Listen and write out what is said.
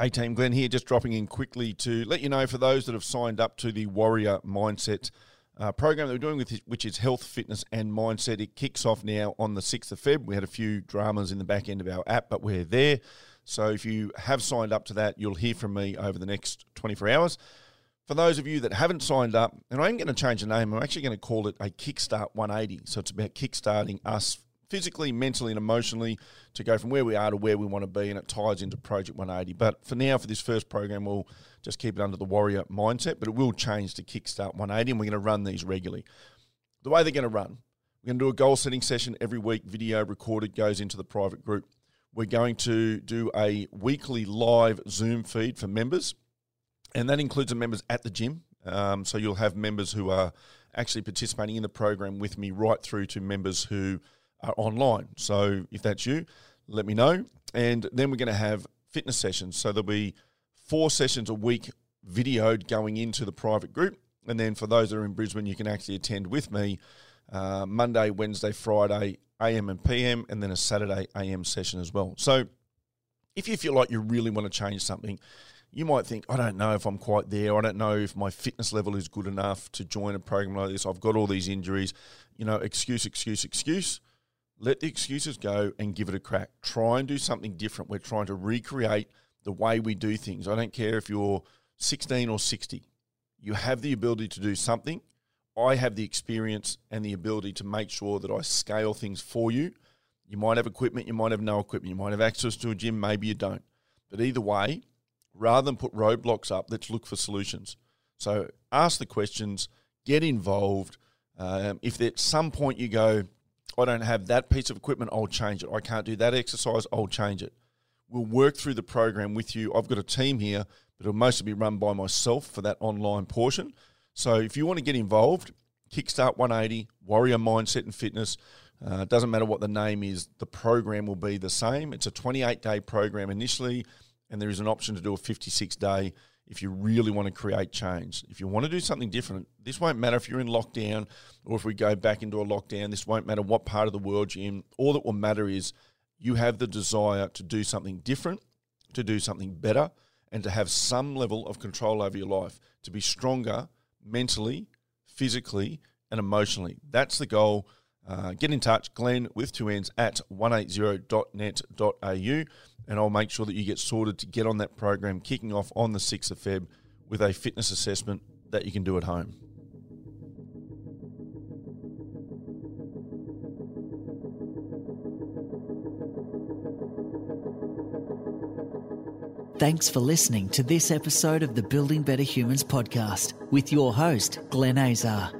Hey team, Glenn here, just dropping in quickly to let you know for those that have signed up to the Warrior Mindset uh, program that we're doing with which is health, fitness, and mindset. It kicks off now on the sixth of Feb. We had a few dramas in the back end of our app, but we're there. So if you have signed up to that, you'll hear from me over the next 24 hours. For those of you that haven't signed up, and I'm going to change the name, I'm actually going to call it a Kickstart 180. So it's about kickstarting us physically, mentally, and emotionally to go from where we are to where we want to be, and it ties into Project 180. But for now, for this first program, we'll just keep it under the Warrior mindset, but it will change to Kickstart 180, and we're going to run these regularly. The way they're going to run, we're going to do a goal setting session every week, video recorded, goes into the private group. We're going to do a weekly live Zoom feed for members, and that includes the members at the gym. Um, so you'll have members who are actually participating in the program with me, right through to members who are online. So if that's you, let me know. And then we're going to have fitness sessions. So there'll be four sessions a week videoed going into the private group. And then for those that are in Brisbane, you can actually attend with me uh, Monday, Wednesday, Friday, AM and PM, and then a Saturday AM session as well. So if you feel like you really want to change something, you might think, I don't know if I'm quite there. I don't know if my fitness level is good enough to join a program like this. I've got all these injuries. You know, excuse, excuse, excuse. Let the excuses go and give it a crack. Try and do something different. We're trying to recreate the way we do things. I don't care if you're 16 or 60. You have the ability to do something. I have the experience and the ability to make sure that I scale things for you. You might have equipment, you might have no equipment, you might have access to a gym, maybe you don't. But either way, rather than put roadblocks up, let's look for solutions. So ask the questions, get involved. Um, if at some point you go, I don't have that piece of equipment, I'll change it. I can't do that exercise, I'll change it. We'll work through the program with you. I've got a team here, but it'll mostly be run by myself for that online portion. So if you want to get involved, Kickstart 180, Warrior Mindset and Fitness, uh, doesn't matter what the name is, the program will be the same. It's a 28 day program initially, and there is an option to do a 56 day if you really want to create change. If you want to do something different, this won't matter if you're in lockdown or if we go back into a lockdown. This won't matter what part of the world you're in. All that will matter is you have the desire to do something different, to do something better, and to have some level of control over your life, to be stronger mentally, physically, and emotionally. That's the goal. Uh, get in touch, Glenn, with two ends at 180.net.au and I'll make sure that you get sorted to get on that program kicking off on the 6th of Feb with a fitness assessment that you can do at home. Thanks for listening to this episode of the Building Better Humans podcast with your host, Glenn Azar.